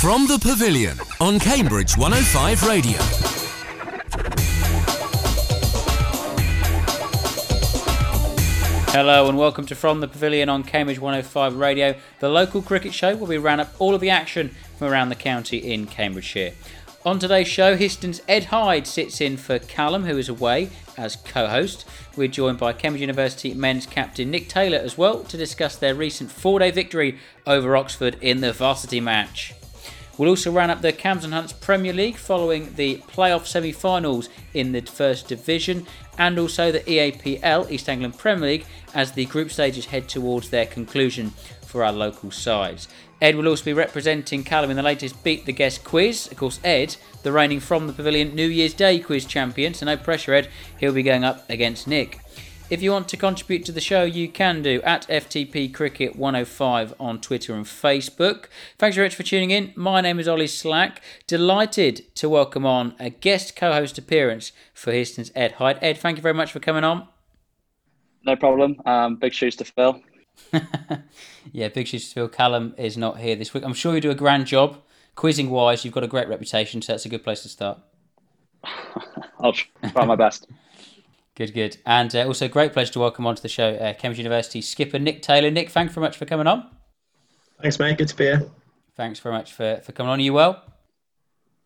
From the Pavilion on Cambridge 105 Radio. Hello and welcome to From the Pavilion on Cambridge 105 Radio, the local cricket show where we round up all of the action from around the county in Cambridgeshire. On today's show, Histon's Ed Hyde sits in for Callum, who is away as co host. We're joined by Cambridge University men's captain Nick Taylor as well to discuss their recent four day victory over Oxford in the varsity match. We'll also round up the Cambs and Hunts Premier League following the playoff semi finals in the First Division and also the EAPL, East Anglian Premier League, as the group stages head towards their conclusion for our local sides. Ed will also be representing Callum in the latest Beat the Guest quiz. Of course, Ed, the reigning From the Pavilion New Year's Day quiz champion, so no pressure, Ed. He'll be going up against Nick. If you want to contribute to the show, you can do at FTP Cricket 105 on Twitter and Facebook. Thanks very much for tuning in. My name is Ollie Slack. Delighted to welcome on a guest co host appearance for Histon's Ed Hyde. Ed, thank you very much for coming on. No problem. Um, big shoes to fill. yeah, big shoes to fill. Callum is not here this week. I'm sure you do a grand job. Quizzing wise, you've got a great reputation, so that's a good place to start. I'll try my best. Good, good. And uh, also, great pleasure to welcome onto the show uh, Cambridge University skipper Nick Taylor. Nick, thanks very much for coming on. Thanks, mate. Good to be here. Thanks very much for, for coming on. Are you well?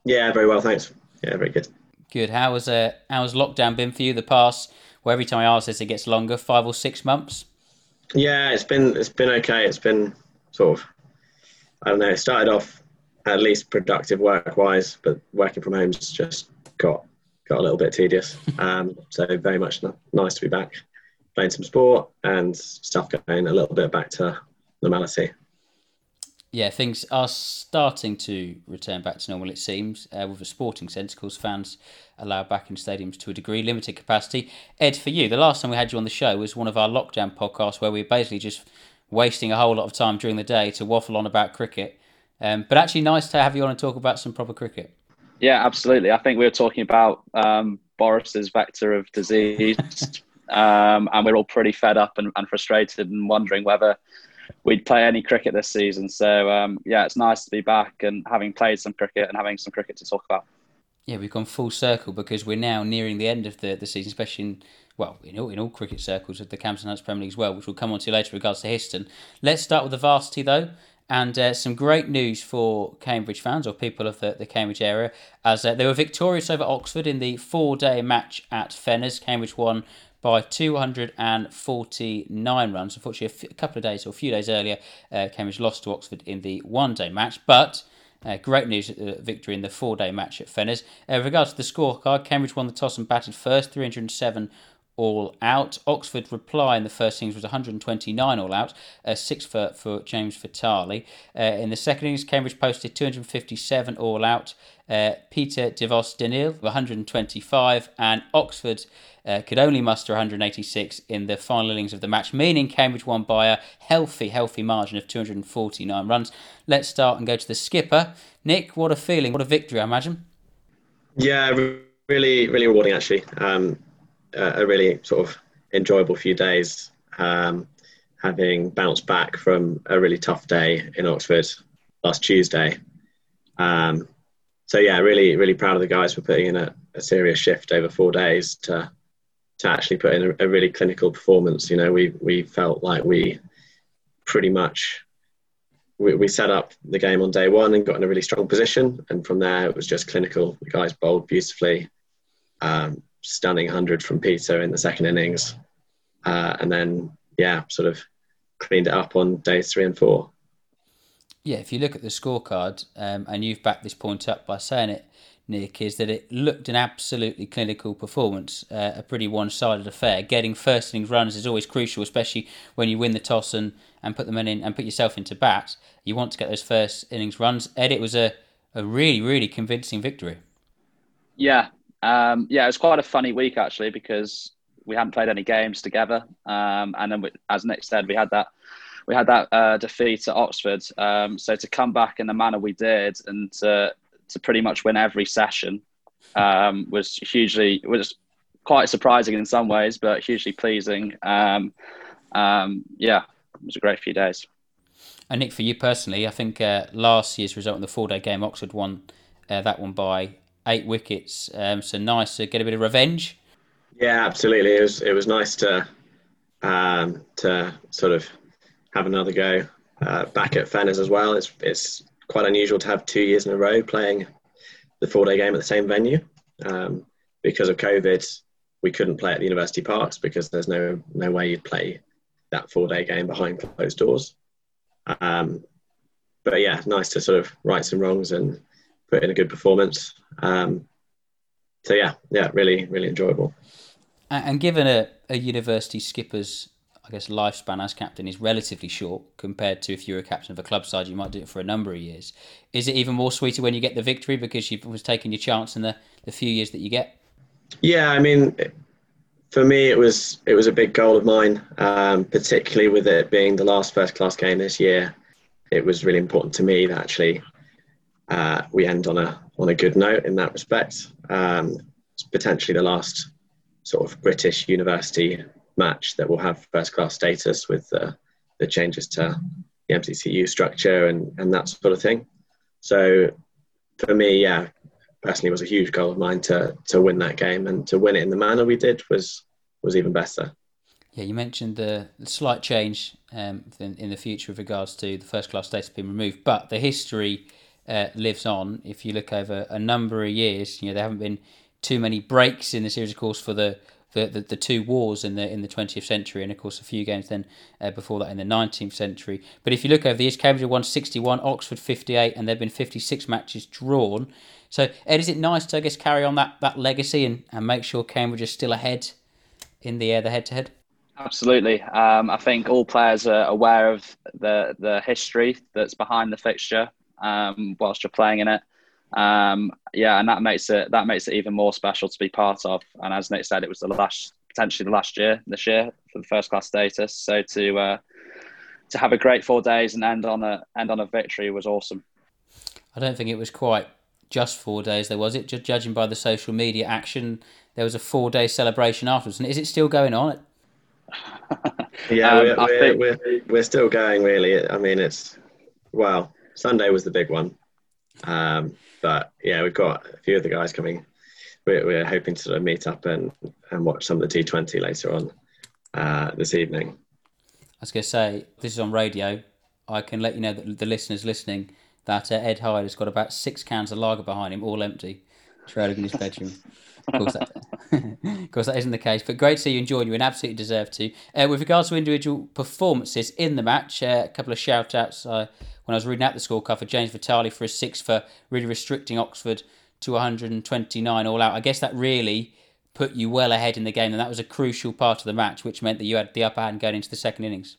Yeah, very well, thanks. Yeah, very good. Good. How was uh, how has lockdown been for you? The past, well, every time I ask this, it gets longer. Five or six months. Yeah, it's been it's been okay. It's been sort of I don't know. It started off at least productive work wise, but working from home's just got got a little bit tedious. Um, so very much nice to be back playing some sport and stuff going a little bit back to normality. Yeah, things are starting to return back to normal. It seems uh, with the sporting sense, because fans allowed back in stadiums to a degree, limited capacity. Ed, for you, the last time we had you on the show was one of our lockdown podcasts where we were basically just wasting a whole lot of time during the day to waffle on about cricket. Um, but actually, nice to have you on and talk about some proper cricket. Yeah, absolutely. I think we were talking about um, Boris's vector of disease, um, and we're all pretty fed up and, and, frustrated and wondering whether we'd play any cricket this season. So um, yeah, it's nice to be back and having played some cricket and having some cricket to talk about. Yeah, we've gone full circle because we're now nearing the end of the, the season, especially in well, in all, in all cricket circles of the Cambs and Hunts Premier League as well, which we'll come on to later in regards to Histon. Let's start with the varsity though and uh, some great news for Cambridge fans or people of the, the Cambridge area as uh, they were victorious over Oxford in the four day match at Fenners. Cambridge won by 249 runs. Unfortunately, a, f- a couple of days or a few days earlier, uh, Cambridge lost to Oxford in the one day match, but uh, great news victory in the four day match at Fenners. Uh, regards to the scorecard, Cambridge won the toss and batted first, 307 all out. Oxford reply in the first innings was 129 all out, uh, six for, for James Vitale. Uh, in the second innings, Cambridge posted 257 all out. Uh, Peter DeVos Denil 125, and Oxford uh, could only muster 186 in the final innings of the match, meaning Cambridge won by a healthy, healthy margin of 249 runs. Let's start and go to the skipper. Nick, what a feeling, what a victory, I imagine. Yeah, really, really rewarding actually. Um, a really sort of enjoyable few days, um, having bounced back from a really tough day in Oxford last Tuesday. Um, so yeah, really, really proud of the guys for putting in a, a serious shift over four days to to actually put in a, a, really clinical performance. You know, we we felt like we pretty much we, we set up the game on day one and got in a really strong position, and from there it was just clinical. The guys bowled beautifully. Um, stunning 100 from Peter in the second innings. Uh, and then, yeah, sort of cleaned it up on days three and four. Yeah, if you look at the scorecard, um, and you've backed this point up by saying it, Nick, is that it looked an absolutely clinical performance, uh, a pretty one sided affair. Getting first innings runs is always crucial, especially when you win the toss and, and put the men in and put yourself into bat. You want to get those first innings runs. Ed, it was a, a really, really convincing victory. Yeah, um, yeah, it was quite a funny week actually because we hadn't played any games together, um, and then we, as Nick said, we had that we had that uh, defeat at Oxford. Um, so to come back in the manner we did and to to pretty much win every session um, was hugely was quite surprising in some ways, but hugely pleasing. Um, um, yeah, it was a great few days. And Nick, for you personally, I think uh, last year's result in the four day game, Oxford won uh, that one by eight wickets. Um, so nice to get a bit of revenge. Yeah, absolutely. It was it was nice to um, to sort of have another go uh, back at Fenners as well. It's it's quite unusual to have two years in a row playing the four day game at the same venue. Um, because of COVID, we couldn't play at the university parks because there's no no way you'd play that four day game behind closed doors. Um, but yeah, nice to sort of right some wrongs and put in a good performance. Um, so yeah, yeah, really, really enjoyable. And given a, a university skipper's, I guess, lifespan as captain is relatively short compared to if you're a captain of a club side, you might do it for a number of years. Is it even more sweeter when you get the victory because you was taking your chance in the, the few years that you get? Yeah, I mean, for me, it was it was a big goal of mine, um, particularly with it being the last first class game this year. It was really important to me that actually uh, we end on a on a good note in that respect. Um, it's potentially the last sort of British university match that will have first class status with the, changes to the MCCU structure and, and that sort of thing. So for me, yeah, personally was a huge goal of mine to to win that game and to win it in the manner we did was was even better. Yeah, you mentioned the slight change um, in, in, the future with regards to the first class status being removed, but the history uh, lives on. If you look over a number of years, you know there haven't been too many breaks in the series, of course, for the the, the, the, two wars in the in the 20th century, and of course a few games then uh, before that in the 19th century. But if you look over the years, Cambridge won 61, Oxford 58, and there have been 56 matches drawn. So Ed, is it nice to I guess carry on that, that legacy and, and make sure Cambridge is still ahead in the air, the head to head? Absolutely. Um, I think all players are aware of the the history that's behind the fixture um, whilst you're playing in it. Um, yeah, and that makes it that makes it even more special to be part of. And as Nick said, it was the last potentially the last year this year for the first class status. So to uh, to have a great four days and end on a end on a victory was awesome. I don't think it was quite just four days. There was it, just judging by the social media action. There was a four day celebration afterwards, and is it still going on? yeah, um, we're, we're, think... we're, we're still going. Really, I mean, it's well, Sunday was the big one. Um, but yeah, we've got a few of the guys coming. We're, we're hoping to sort of meet up and, and watch some of the T20 later on uh, this evening. I was going to say, this is on radio. I can let you know that the listeners listening that uh, Ed Hyde has got about six cans of lager behind him, all empty, trailing in his bedroom. Of course, that, of course, that isn't the case. But great to see you enjoying. You and absolutely deserve to. Uh, with regards to individual performances in the match, uh, a couple of shout outs. Uh, when I was reading out the scorecard for James Vitale for a six for really restricting Oxford to 129 all out. I guess that really put you well ahead in the game, and that was a crucial part of the match, which meant that you had the upper hand going into the second innings.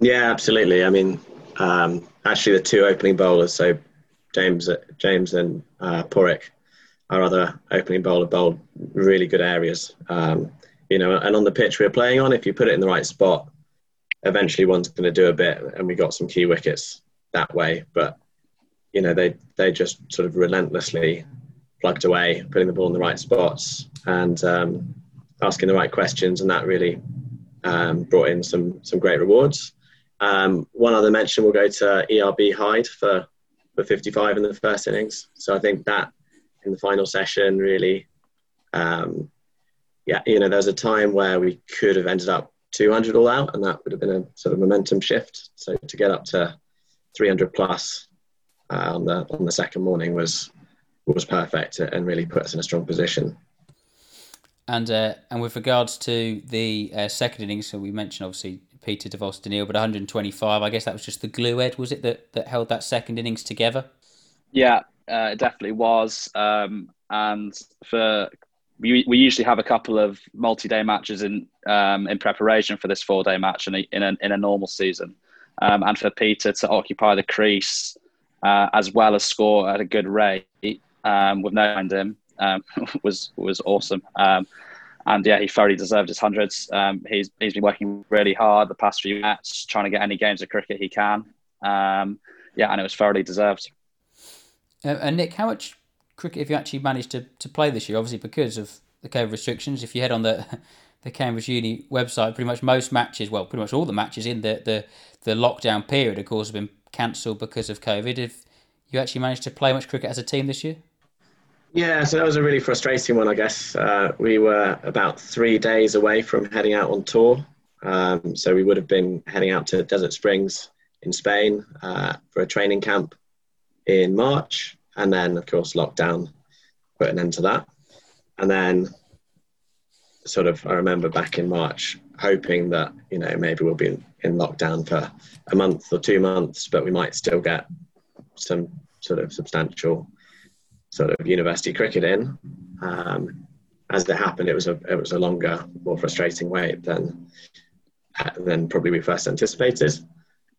Yeah, absolutely. I mean, um, actually, the two opening bowlers, so James, James and uh, Porrick, our other opening bowler, bowled really good areas. Um, you know, and on the pitch we we're playing on, if you put it in the right spot, eventually one's going to do a bit, and we got some key wickets that way. But you know, they they just sort of relentlessly plugged away, putting the ball in the right spots and um, asking the right questions, and that really um, brought in some some great rewards. Um, one other mention will go to ERB Hyde for for 55 in the first innings. So I think that in the final session really, um, yeah, you know, there was a time where we could have ended up 200 all out, and that would have been a sort of momentum shift. So to get up to 300 plus uh, on the on the second morning was was perfect and really put us in a strong position. And uh, and with regards to the uh, second innings, so we mentioned obviously Peter de Vos Daniel, but 125. I guess that was just the glue, Ed, was it that that held that second innings together? Yeah, uh, it definitely was. Um, and for we, we usually have a couple of multi-day matches in um, in preparation for this four-day match in a, in a, in a normal season, um, and for Peter to occupy the crease uh, as well as score at a good rate um, with no behind him um, was was awesome. Um, and yeah, he thoroughly deserved his hundreds. Um, he's he's been working really hard the past few matches, trying to get any games of cricket he can. yeah, and it was thoroughly deserved. Uh, and Nick, how much cricket have you actually managed to, to play this year? Obviously, because of the COVID restrictions. If you head on the the Cambridge Uni website, pretty much most matches, well, pretty much all the matches in the the, the lockdown period, of course, have been cancelled because of COVID. Have you actually managed to play much cricket as a team this year? Yeah, so that was a really frustrating one, I guess. Uh, we were about three days away from heading out on tour. Um, so we would have been heading out to Desert Springs in Spain uh, for a training camp in March. And then, of course, lockdown put an end to that. And then, sort of, I remember back in March hoping that, you know, maybe we'll be in, lockdown for a month or two months, but we might still get some sort of substantial sort of university cricket in. Um, as it happened, it was a it was a longer, more frustrating wait than than probably we first anticipated.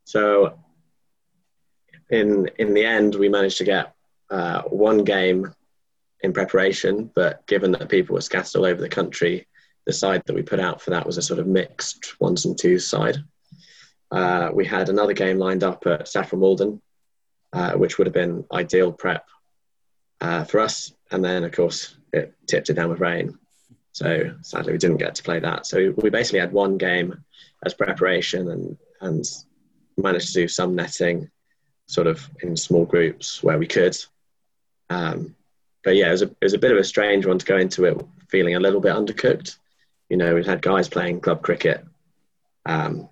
So, in in the end, we managed to get uh, one game in preparation, but given that people were scattered all over the country, the side that we put out for that was a sort of mixed ones and twos side. Uh, we had another game lined up at Saffron Walden, uh, which would have been ideal prep uh, for us. And then, of course, it tipped it down with rain. So sadly, we didn't get to play that. So we basically had one game as preparation and, and managed to do some netting sort of in small groups where we could. Um, but yeah, it was, a, it was a bit of a strange one to go into it feeling a little bit undercooked. You know, we've had guys playing club cricket, um,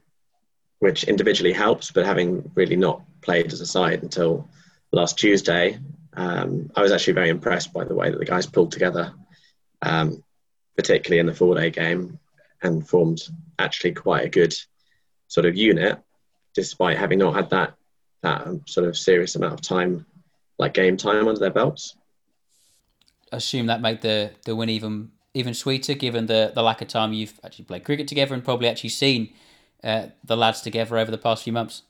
which individually helps, but having really not played as a side until last Tuesday, um, I was actually very impressed by the way that the guys pulled together, um, particularly in the four day game, and formed actually quite a good sort of unit, despite having not had that that sort of serious amount of time, like game time under their belts. Assume that made the the win even even sweeter, given the the lack of time you've actually played cricket together and probably actually seen uh, the lads together over the past few months.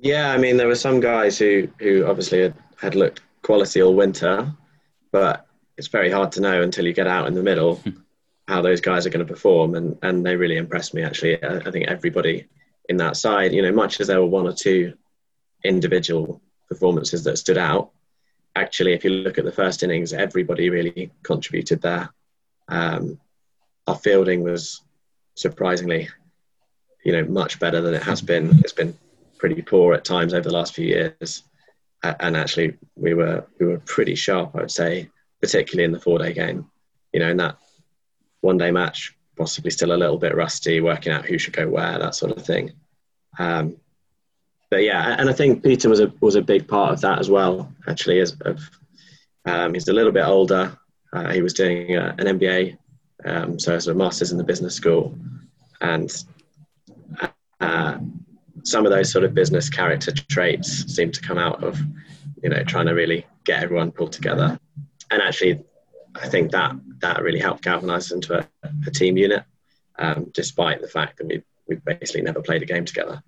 Yeah, I mean, there were some guys who who obviously had had looked quality all winter, but it's very hard to know until you get out in the middle hmm. how those guys are going to perform. And, and they really impressed me, actually. I, I think everybody in that side, you know, much as there were one or two individual performances that stood out, actually, if you look at the first innings, everybody really contributed there. Um, our fielding was surprisingly, you know, much better than it has been. It's been pretty poor at times over the last few years and actually we were we were pretty sharp, I would say, particularly in the four day game. You know, in that one day match, possibly still a little bit rusty, working out who should go where, that sort of thing. Um, but yeah, and I think Peter was a was a big part of that as well. Actually, as of um, he's a little bit older. Uh, he was doing uh, an MBA, um, so as a master's in the business school, and uh, some of those sort of business character traits seem to come out of you know trying to really get everyone pulled together and actually i think that that really helped galvanize us into a, a team unit um, despite the fact that we we basically never played a game together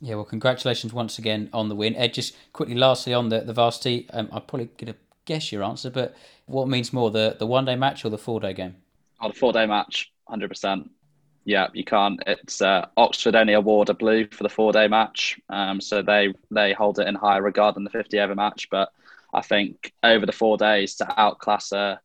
yeah well congratulations once again on the win ed just quickly lastly on the the varsity um, i'm probably going to guess your answer but what means more the the one day match or the four day game oh the four day match 100% yeah, you can't. It's uh, Oxford only award a blue for the four day match, um, so they they hold it in higher regard than the fifty over match. But I think over the four days to outclass a,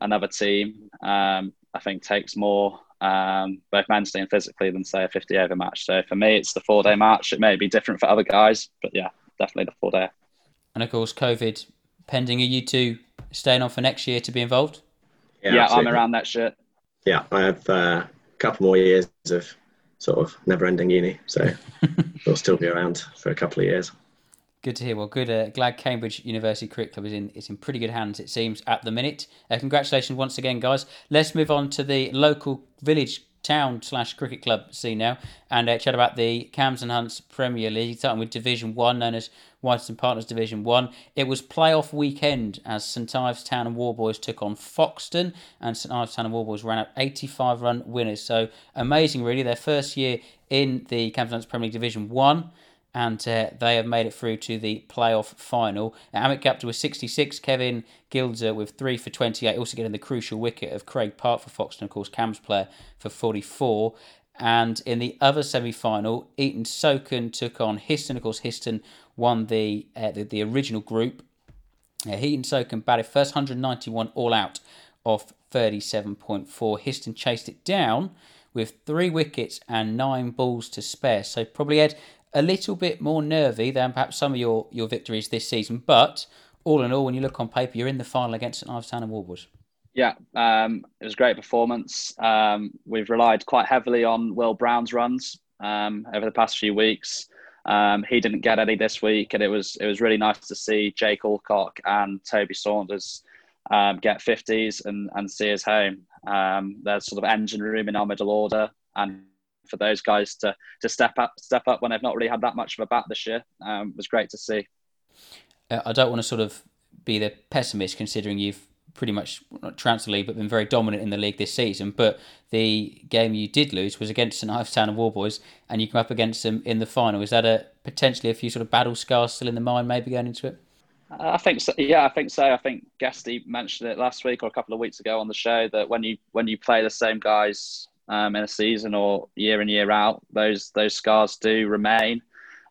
another team, um, I think takes more um, both mentally and physically than say a fifty over match. So for me, it's the four day match. It may be different for other guys, but yeah, definitely the four day. And of course, COVID pending. Are you two staying on for next year to be involved? Yeah, yeah I'm around that shit. Yeah, I have. Uh couple more years of sort of never-ending uni, so we'll still be around for a couple of years. Good to hear. Well, good. Uh, glad Cambridge University Cricket Club is in is in pretty good hands. It seems at the minute. Uh, congratulations once again, guys. Let's move on to the local village town slash cricket club scene now and uh, chat about the Cambs and Hunts Premier League, starting with Division One, known as Whiteson Partners Division 1. It was playoff weekend as St Ives Town and Warboys took on Foxton, and St Ives Town and Warboys ran out 85 run winners. So amazing, really. Their first year in the Cambs and Hunts Premier League Division 1 and uh, they have made it through to the playoff final. Amit Gupta with 66, Kevin Gilder with 3 for 28, also getting the crucial wicket of Craig Park for Foxton, of course, Cam's player for 44. And in the other semi final, Eaton Socon took on Histon. Of course, Histon won the, uh, the, the original group. Uh, Eaton Socon batted first 191 all out of 37.4. Histon chased it down with three wickets and nine balls to spare. So probably had a little bit more nervy than perhaps some of your, your victories this season. But all in all, when you look on paper, you're in the final against St Ives Town and Warboys. Yeah, um, it was a great performance. Um, we've relied quite heavily on Will Brown's runs um, over the past few weeks. Um, he didn't get any this week, and it was it was really nice to see Jake Alcock and Toby Saunders um, get 50s and, and see us home. Um, there's sort of engine room in our middle order, and for those guys to to step up step up when they've not really had that much of a bat this year um, was great to see. Uh, I don't want to sort of be the pessimist, considering you've pretty much not transfer league, but been very dominant in the league this season. But the game you did lose was against St Ives Town and Warboys, and you come up against them in the final. Is that a potentially a few sort of battle scars still in the mind, maybe going into it? I think so. Yeah, I think so. I think Guesty mentioned it last week or a couple of weeks ago on the show that when you when you play the same guys um, in a season or year in year out, those those scars do remain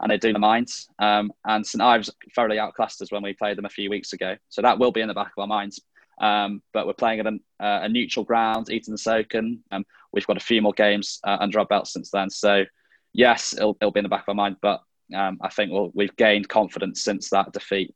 and they do in the minds. Um, and St Ives thoroughly outclassed us when we played them a few weeks ago, so that will be in the back of our minds. Um, but we're playing at a, uh, a neutral ground, Eton-on-Soken. Um, we've got a few more games uh, under our belt since then. So, yes, it'll, it'll be in the back of our mind. But um, I think we'll, we've gained confidence since that defeat.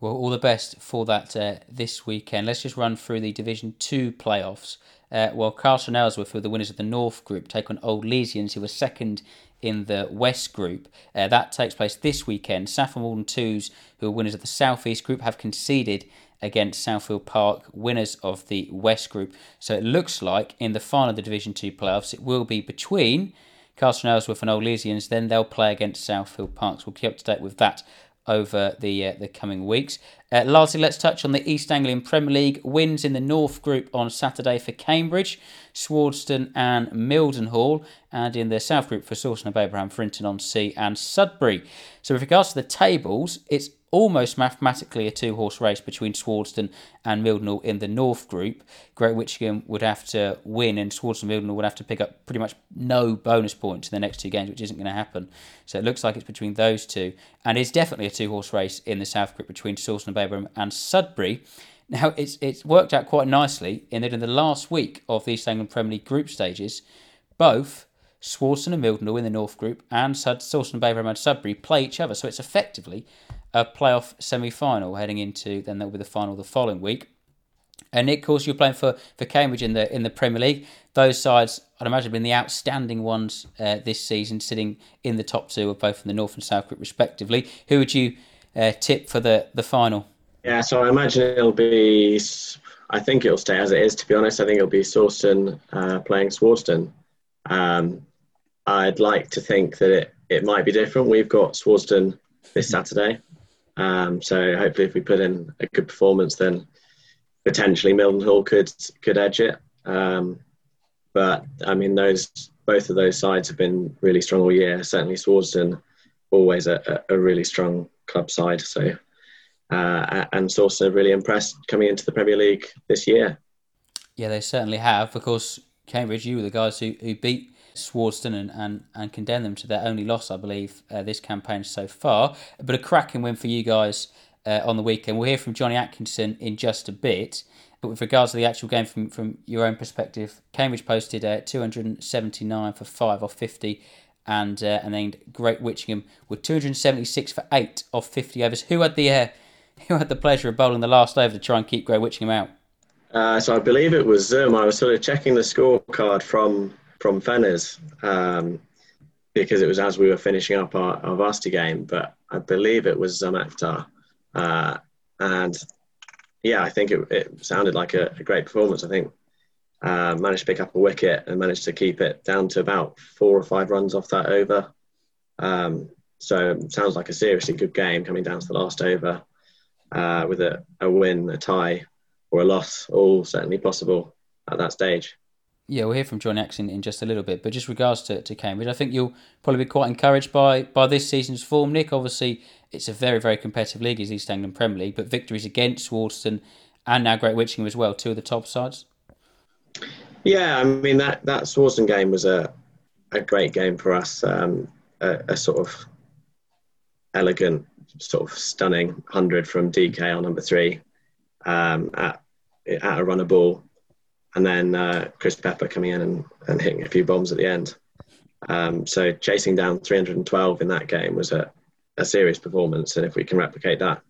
Well, all the best for that uh, this weekend. Let's just run through the Division 2 playoffs. Uh, well, Castle Ellsworth, who are the winners of the North Group, take on Old Leysians, who were second in the West Group. Uh, that takes place this weekend. Saffron Walden Twos, who are winners of the South East Group, have conceded against Southfield Park, winners of the West Group. So it looks like in the final of the Division 2 playoffs, it will be between Castle Ellsworth and Old Leysians. Then they'll play against Southfield Park. So we'll keep up to date with that over the uh, the coming weeks. Uh, lastly, let's touch on the East Anglian Premier League wins in the North Group on Saturday for Cambridge, Swardeston, and Mildenhall, and in the South Group for Sawston and Babraham, Frinton on Sea, and Sudbury. So, with regards to the tables, it's almost mathematically a two horse race between Swardeston and Mildenhall in the North Group. Great Witchingham would have to win, and Swardeston and Mildenhall would have to pick up pretty much no bonus points in the next two games, which isn't going to happen. So it looks like it's between those two, and it's definitely a two horse race in the South Group between Sawston and Babraham and Sudbury. Now it's it's worked out quite nicely in that in the last week of the East Anglian Premier League group stages, both Swardeston and Mildenhall in the North Group and Sawston and Babraham and Sudbury play each other. So it's effectively a playoff semi final heading into then there'll be the final the following week. And Nick, of course, you're playing for, for Cambridge in the in the Premier League. Those sides, I'd imagine, have been the outstanding ones uh, this season, sitting in the top two of both in the North and South Group, respectively. Who would you uh, tip for the, the final? Yeah, so I imagine it'll be. I think it'll stay as it is. To be honest, I think it'll be Sawston uh, playing Swardeston. Um, I'd like to think that it, it might be different. We've got Swardeston this Saturday, um, so hopefully, if we put in a good performance, then potentially Mildenhall could could edge it. Um, but I mean, those both of those sides have been really strong all year. Certainly, Swardeston always a, a really strong club side. So, uh, and Swardeston really impressed coming into the Premier League this year. Yeah, they certainly have. Of course, Cambridge, you were the guys who, who beat Swardeston and, and, and condemn them to their only loss, I believe, uh, this campaign so far. But a cracking win for you guys uh, on the weekend. We'll hear from Johnny Atkinson in just a bit. But with regards to the actual game from, from your own perspective, Cambridge posted uh, 279 for 5 off 50 and uh, and then Great Witchingham with 276 for 8 off 50 overs. Who had the uh, who had the pleasure of bowling the last over to try and keep Great Witchingham out? Uh, so I believe it was Zoom. I was sort of checking the scorecard from from Fenners um, because it was as we were finishing up our, our varsity game, but I believe it was Zum Akhtar. Uh, and yeah, I think it, it sounded like a, a, great performance. I think uh, managed to pick up a wicket and managed to keep it down to about four or five runs off that over. Um, so sounds like a seriously good game coming down to the last over uh, with a, a win, a tie, or a loss, all certainly possible at that stage. Yeah, we'll hear from John X in, just a little bit. But just regards to, to Cambridge, I think you'll probably be quite encouraged by, by this season's form, Nick. Obviously, it's a very, very competitive league, as East Anglian Premier League, but victories against Swardeston and now Great Witchingham as well, two of the top sides. Yeah, I mean, that, that Swardeston game was a, a great game for us. Um, a, a, sort of elegant, sort of stunning 100 from DK on number three um, at, at a runner ball and then uh, Chris Pepper coming in and, and hitting a few bombs at the end. Um, so chasing down 312 in that game was a, a serious performance, and if we can replicate that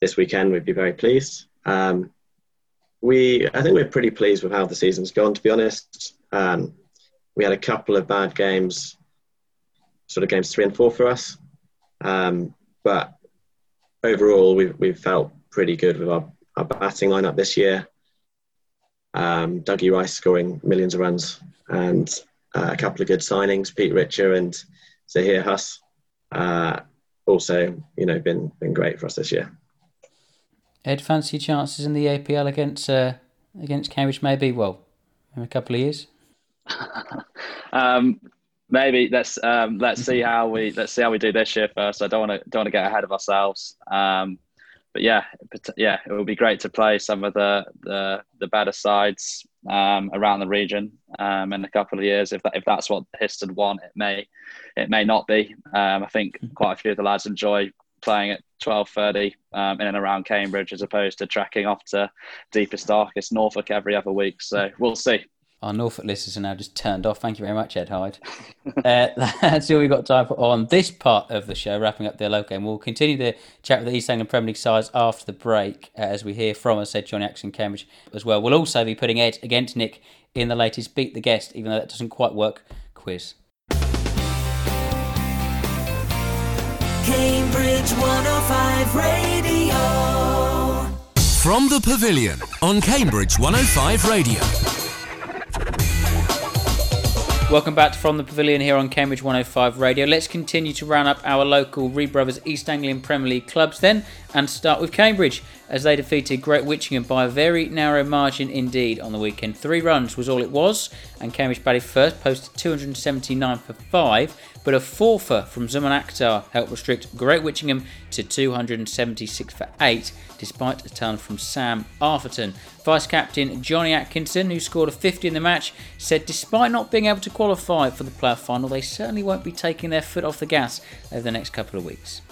this weekend, we'd be very pleased. Um, we, I think we're pretty pleased with how the season's gone. To be honest, um, we had a couple of bad games, sort of games three and four for us, um, but overall, we've we've felt pretty good with our, our batting lineup this year. Um, Dougie Rice scoring millions of runs, and uh, a couple of good signings, Pete Richer and Zahir Huss. Uh, also, you know, been been great for us this year. Ed, fancy chances in the APL against uh, against Cambridge? Maybe well, in a couple of years. um, maybe let's um, let's see how we let's see how we do this year first. I don't want to don't want to get ahead of ourselves. Um, but yeah, yeah, it would be great to play some of the the, the better sides um, around the region um, in a couple of years. If that if that's what Histon want, it may it may not be. Um, I think quite a few of the lads enjoy playing at twelve thirty um, in and around Cambridge as opposed to tracking off to deepest darkest Norfolk every other week. So we'll see our Norfolk listeners are now just turned off. Thank you very much, Ed Hyde. uh, that's all we've got time for on this part of the show, wrapping up the local game. We'll continue the chat with the East Anglian Premier League sides after the break, uh, as we hear from, as said, Johnny Action Cambridge as well. We'll also be putting Ed against Nick in the latest Beat the Guest, even though that doesn't quite work, quiz. Cambridge 105 Radio. From the Pavilion on Cambridge 105 Radio. Welcome back to from the Pavilion here on Cambridge 105 Radio. Let's continue to round up our local Reed Brothers East Anglian Premier League clubs then and start with Cambridge as they defeated Great Witchingham by a very narrow margin indeed on the weekend. Three runs was all it was, and Cambridge batted first, posted 279 for five, but a fourfer from Zaman Akhtar helped restrict Great Witchingham to 276 for 8, despite a ton from Sam Arthurton. Vice captain Johnny Atkinson, who scored a 50 in the match, said despite not being able to qualify for the playoff final, they certainly won't be taking their foot off the gas over the next couple of weeks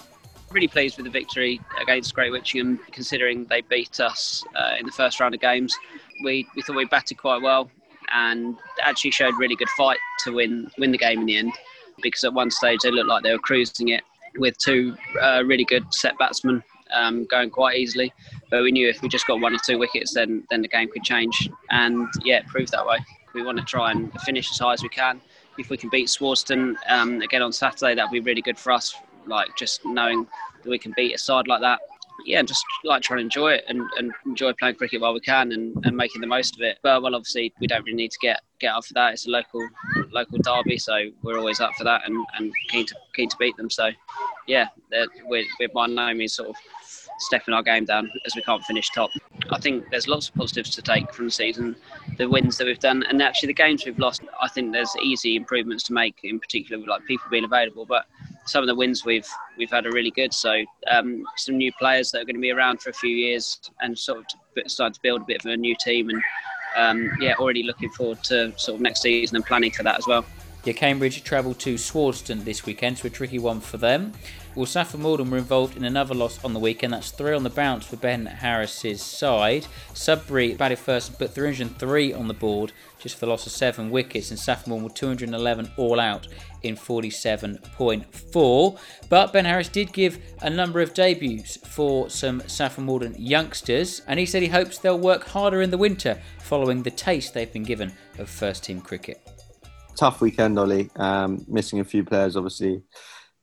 really pleased with the victory against Great Witchingham, considering they beat us uh, in the first round of games. We, we thought we batted quite well and actually showed really good fight to win win the game in the end because at one stage they looked like they were cruising it with two uh, really good set batsmen um, going quite easily. But we knew if we just got one or two wickets, then then the game could change. And yeah, it proved that way. We want to try and finish as high as we can. If we can beat Swardeston um, again on Saturday, that'd be really good for us. Like just knowing that we can beat a side like that yeah, just like trying to enjoy it and, and enjoy playing cricket while we can and, and making the most of it. But well, obviously we don't really need to get get up for that. It's a local local derby, so we're always up for that and, and keen to keen to beat them. So yeah, we're, we're by no means sort of stepping our game down as we can't finish top. I think there's lots of positives to take from the season, the wins that we've done, and actually the games we've lost. I think there's easy improvements to make, in particular with like people being available, but some of the wins we've we've had are really good. So um, some new players that are going to be around for a few years and sort of starting to build a bit of a new team and um, yeah, already looking forward to sort of next season and planning for that as well. Yeah, Cambridge travel to Swardeston this weekend, so a tricky one for them. Well, Saffron Walden were involved in another loss on the weekend. That's three on the bounce for Ben Harris's side. Sudbury batted first and put 303 on the board just for the loss of seven wickets, and Saffron Walden were 211 all out in 47.4. But Ben Harris did give a number of debuts for some Saffron Walden youngsters, and he said he hopes they'll work harder in the winter following the taste they've been given of first team cricket tough weekend, Ollie. Um, missing a few players obviously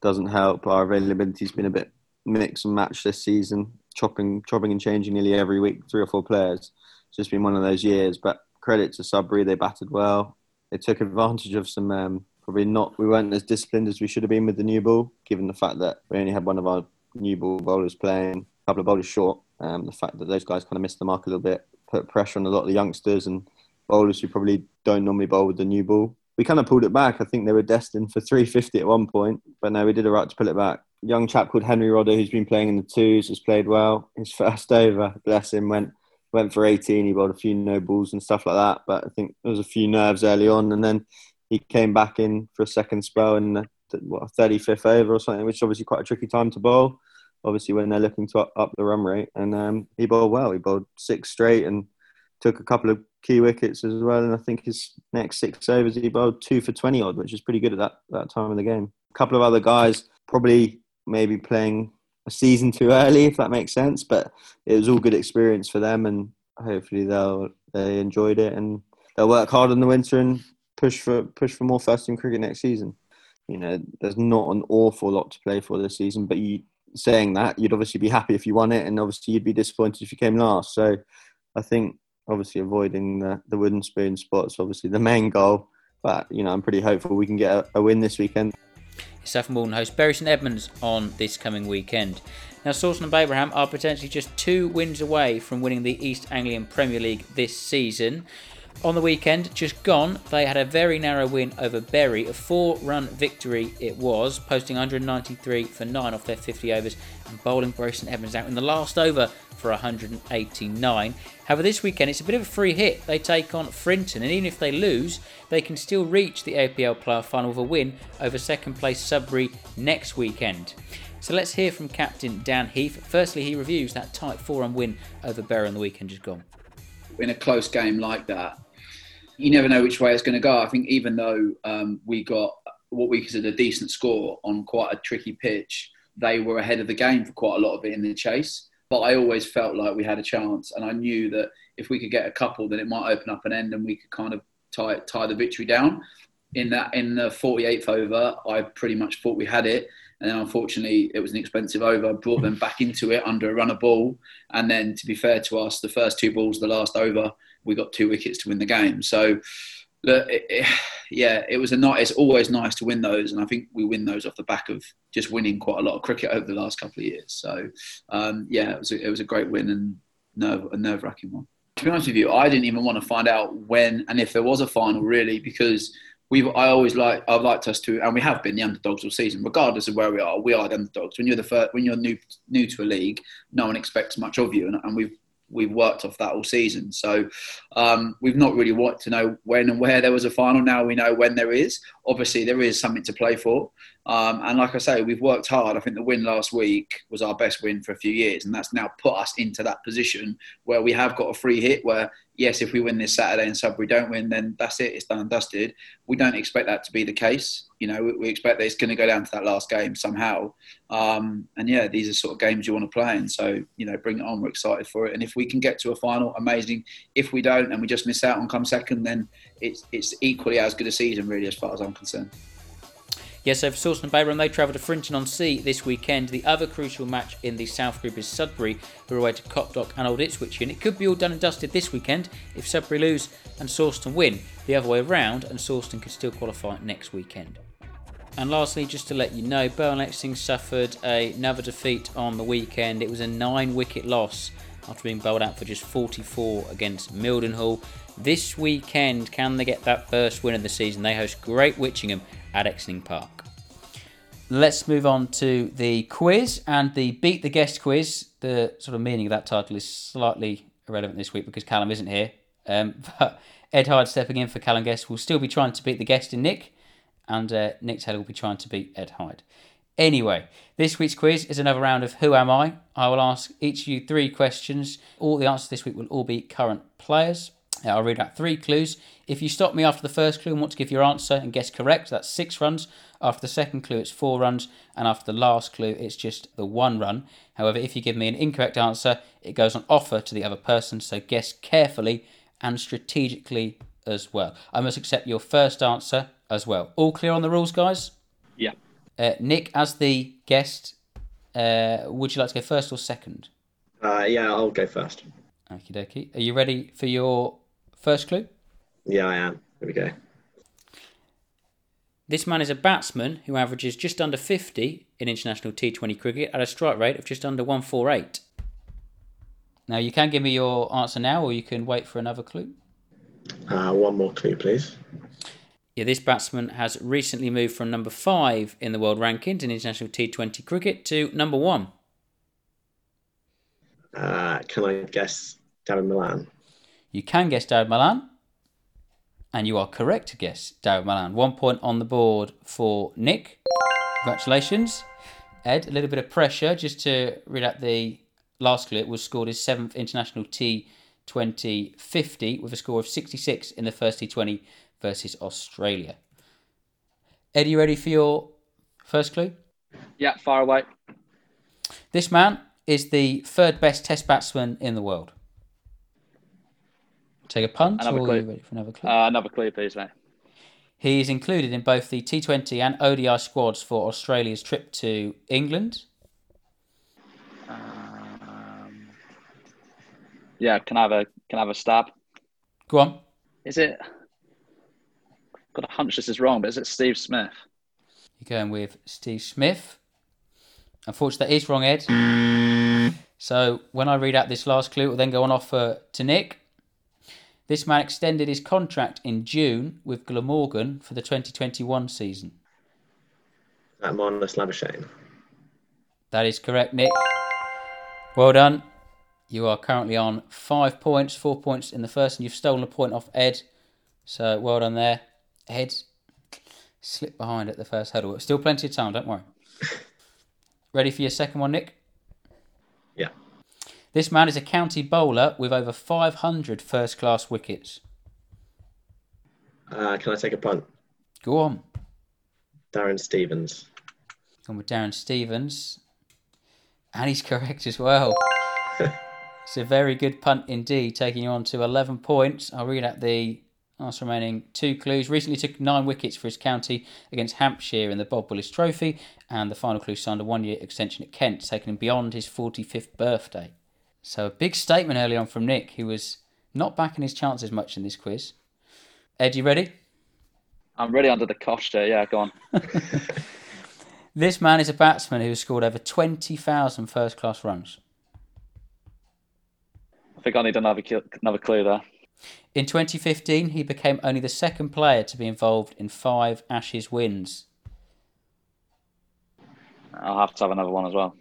doesn't help. Our availability's been a bit mix and match this season, chopping, chopping and changing nearly every week, three or four players. It's just been one of those years. But credit to Sudbury, they batted well. They took advantage of some um, probably not. We weren't as disciplined as we should have been with the new ball, given the fact that we only had one of our new ball bowlers playing, a couple of bowlers short. Um, the fact that those guys kind of missed the mark a little bit, put pressure on a lot of the youngsters and bowlers who probably don't normally bowl with the new ball we kind of pulled it back. I think they were destined for 350 at one point, but no, we did a right to pull it back. Young chap called Henry Rodder, who's been playing in the twos, has played well. His first over, bless him, went went for 18. He bowled a few no balls and stuff like that, but I think there was a few nerves early on, and then he came back in for a second spell in the, what 35th over or something, which is obviously quite a tricky time to bowl. Obviously, when they're looking to up, the run rate, and um, he bowled well. He bowled six straight and took a couple of key wickets as well. And I think his next six overs, he bowled two for 20 odd, which is pretty good at that, that time of the game. A couple of other guys probably maybe playing a season too early, if that makes sense. But it was all good experience for them, and hopefully they'll they enjoyed it and they'll work hard in the winter and push for push for more first team cricket next season. You know, there's not an awful lot to play for this season, but you saying that you'd obviously be happy if you won it, and obviously you'd be disappointed if you came last. So I think obviously avoiding the, the wooden spoon spots obviously the main goal. But you know, I'm pretty hopeful we can get a, a win this weekend. Saffron Walden host Bury St Edmunds on this coming weekend. Now, Sawston and Babraham are potentially just two wins away from winning the East Anglian Premier League this season. On the weekend, just gone, they had a very narrow win over Bury. A four run victory it was, posting 193 for 9 off their 50 overs and bowling St Edmunds out in the last over for 189. However, this weekend it's a bit of a free hit. They take on Frinton, and even if they lose, they can still reach the APL playoff final with a win over second place Sudbury next weekend. So let's hear from captain Dan Heath. Firstly, he reviews that tight four run win over Bury on the weekend just gone. In a close game like that, you never know which way it's going to go. I think even though um, we got what we consider a decent score on quite a tricky pitch, they were ahead of the game for quite a lot of it in the chase. But I always felt like we had a chance, and I knew that if we could get a couple, then it might open up an end, and we could kind of tie tie the victory down. In that, in the 48th over, I pretty much thought we had it, and then unfortunately it was an expensive over. Brought them back into it under a run of ball, and then to be fair to us, the first two balls, the last over, we got two wickets to win the game. So, look, it, it, yeah, it was a night. It's always nice to win those, and I think we win those off the back of just winning quite a lot of cricket over the last couple of years. So, um, yeah, it was a, it was a great win and nerve a nerve wracking one. To be honest with you, I didn't even want to find out when and if there was a final really because we've I always like I've liked us to and we have been the underdogs all season regardless of where we are we are the underdogs when you're the first when you're new new to a league no one expects much of you and, and we've we've worked off that all season. So um, we've not really wanted to know when and where there was a final. Now we know when there is. Obviously, there is something to play for. Um, and like I say, we've worked hard. I think the win last week was our best win for a few years, and that's now put us into that position where we have got a free hit. Where yes, if we win this Saturday and Sudbury don't win, then that's it. It's done and dusted. We don't expect that to be the case. You know, we, expect that it's going to go down to that last game somehow. Um, and yeah, these are sort of games you want to play, and so you know, bring it on. We're excited for it, and if we can get to a final, amazing. If we don't, and we just miss out on come second, then it's it's equally as good a season, really, as far as I'm concerned. Yes, Sawston and Babraham, they travel to Frinton on Sea this weekend. The other crucial match in the South Group is Sudbury, who are away to Copdock and Old Ipswich. And it could be all done and dusted this weekend if Sudbury lose and Sawston win. The other way around, and Sawston could still qualify next weekend. And lastly, just to let you know, Burwell and Exning suffered another defeat on the weekend. It was a nine wicket loss after being bowled out for just 44 against Mildenhall. This weekend, can they get that first win of the season? They host Great Witchingham at Exning Park. Let's move on to the quiz and the Beat the Guest quiz. The sort of meaning of that title is slightly irrelevant this week because Callum isn't here. Um, but Ed Hyde stepping in for Callum Guest will still be trying to beat the guest in Nick, and uh, Nick Taylor will be trying to beat Ed Hyde. Anyway, this week's quiz is another round of Who Am I? I will ask each of you three questions. All the answers this week will all be current players. I'll read out three clues. If you stop me after the first clue and want to give your answer and guess correct, that's six runs. After the second clue, it's four runs. And after the last clue, it's just the one run. However, if you give me an incorrect answer, it goes on offer to the other person. So guess carefully and strategically as well. I must accept your first answer as well. All clear on the rules, guys? Yeah. Uh, Nick, as the guest, uh, would you like to go first or second? Uh, yeah, I'll go first. Okie dokie. Are you ready for your first clue? Yeah, I am. Here we go. This man is a batsman who averages just under 50 in international T20 cricket at a strike rate of just under 148. Now, you can give me your answer now, or you can wait for another clue. Uh, one more clue, please. Yeah, this batsman has recently moved from number five in the world rankings in international T20 cricket to number one. Uh, can I guess Dawid Malan? You can guess Dawid Malan, and you are correct to guess Dawid Malan. One point on the board for Nick. Congratulations. Ed, a little bit of pressure just to read out the last clue. It was scored his seventh international T20 2050 with a score of 66 in the first T20 versus Australia. Ed, you ready for your first clue? Yeah, far away. This man is the third best Test batsman in the world. Take a punt, Another or clue. are you ready for another clue? Uh, another clue, please, mate. He is included in both the T20 and ODI squads for Australia's trip to England. Um, yeah, can I have a can I have a stab? Go on. Is it? Got a hunch this is wrong, but is it Steve Smith? You're going with Steve Smith. Unfortunately, that is wrong, Ed. So when I read out this last clue, it will then go on offer to Nick. This man extended his contract in June with Glamorgan for the 2021 season. That Marnus Labuschagne. That is correct, Nick. Well done. You are currently on five points, four points in the first, and you've stolen a point off Ed. So well done there. Ed slipped behind at the first hurdle. Still plenty of time, don't worry. Ready for your second one, Nick? Yeah. This man is a county bowler with over 500 first class wickets. Uh, can I take a punt? Go on. Darren Stevens. Gone with Darren Stevens. And he's correct as well. it's a very good punt indeed, taking you on to 11 points. I'll read out the last remaining two clues. Recently took nine wickets for his county against Hampshire in the Bob Willis Trophy, and the final clue signed a one year extension at Kent, taking him beyond his 45th birthday. So a big statement early on from Nick, who was not backing his chances much in this quiz. Ed, you ready? I'm ready under the cosh here. Yeah, go on. This man is a batsman who has scored over 20,000 first class runs. I think I need another another clue there. In 2015, he became only the second player to be involved in five Ashes wins. I'll have to have another one as well.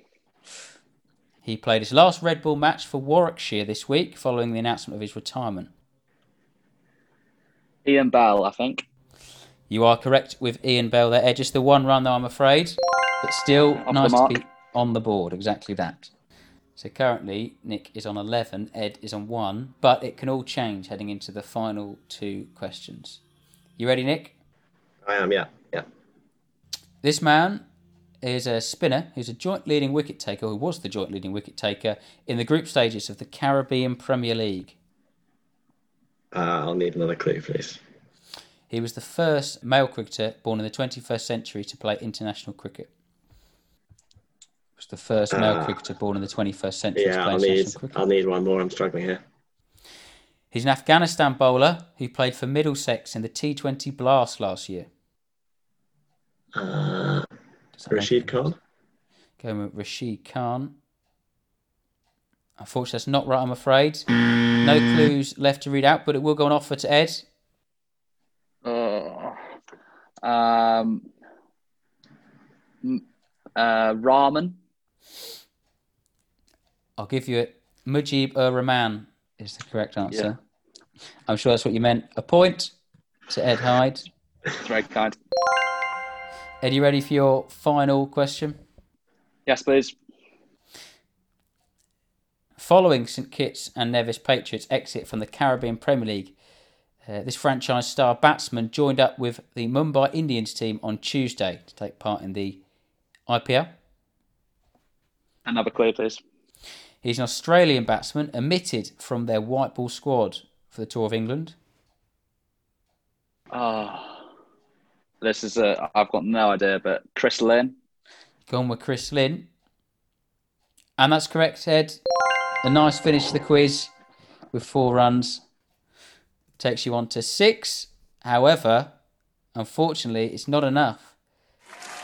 He played his last red ball match for Warwickshire this week following the announcement of his retirement. Ian Bell, I think. You are correct with Ian Bell there. Ed, just the one run though, I'm afraid. But still the nice to be on the board. Exactly that. So currently, Nick is on 11, Ed is on 1, but it can all change heading into the final two questions. You ready, Nick? I am, yeah. Yeah. This man is a spinner who's a joint leading wicket taker, who was the joint leading wicket taker in the group stages of the Caribbean Premier League. Uh, I'll need another clue, please. He was the first male cricketer born in the 21st century to play international cricket. Was the first male Ah. cricketer born in the 21st century to Yeah, play I'll need, international cricket. I'll need one more. I'm struggling here. He's an Afghanistan bowler who played for Middlesex in the T20 Blast last year. Uh, Does that make Rashid Khan? Going with Rashid Khan. Unfortunately, that's not right, I'm afraid. No clues left to read out, but it will go on offer to Ed. Oh. Um, uh, Rahman. I'll give you it. Mujib ur Rahman is the correct answer. I'm sure that's what you meant. A point to Ed Hyde. It's very kind. Ed, you ready for your final question? Yes, please. Following St Kitts and Nevis Patriots' exit from the Caribbean Premier League, uh, this franchise star batsman joined up with the Mumbai Indians team on Tuesday to take part in the IPL. Another clue, please. He's an Australian batsman omitted from their white ball squad for the Tour of England. Oh, this is a. I've got no idea, but Chris Lynn. Gone with Chris Lynn. And that's correct, Ed. A nice finish to the quiz with four runs. Takes you on to six. However, unfortunately, it's not enough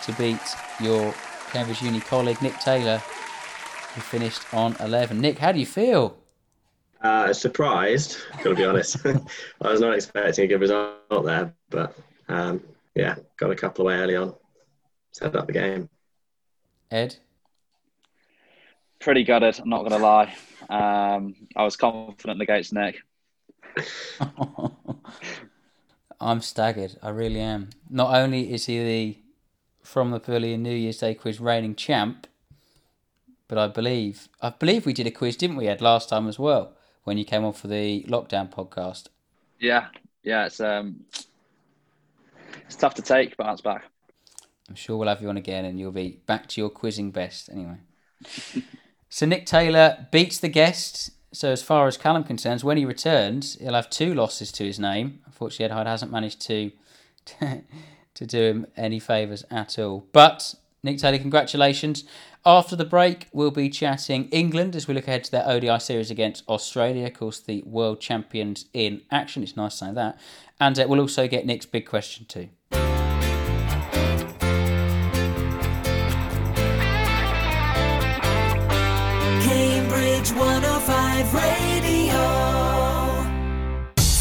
to beat your Cambridge Uni colleague, Nick Taylor, who finished on 11. Nick, how do you feel? Uh, surprised, gotta be honest. I was not expecting a good result there, but um, yeah, got a couple away early on. Set up the game. Ed? Pretty gutted. I'm not going to lie. Um, I was confident against Nick. I'm staggered. I really am. Not only is he the from the Pavilion New Year's Day quiz reigning champ, but I believe I believe we did a quiz, didn't we, Ed, last time as well, when you came on for the lockdown podcast. Yeah, yeah, it's um, it's tough to take, but that's back. I'm sure we'll have you on again, and you'll be back to your quizzing best anyway. so Nick Taylor beats the guests. So as far as Callum concerns, when he returns, he'll have two losses to his name. Unfortunately, Ed Hyde hasn't managed to to do him any favours at all. But Nick Taylor, congratulations. After the break, we'll be chatting England as we look ahead to their ODI series against Australia. Of course, the world champions in action. It's nice to say that. And uh, we'll also get Nick's big question too. 105 Radio.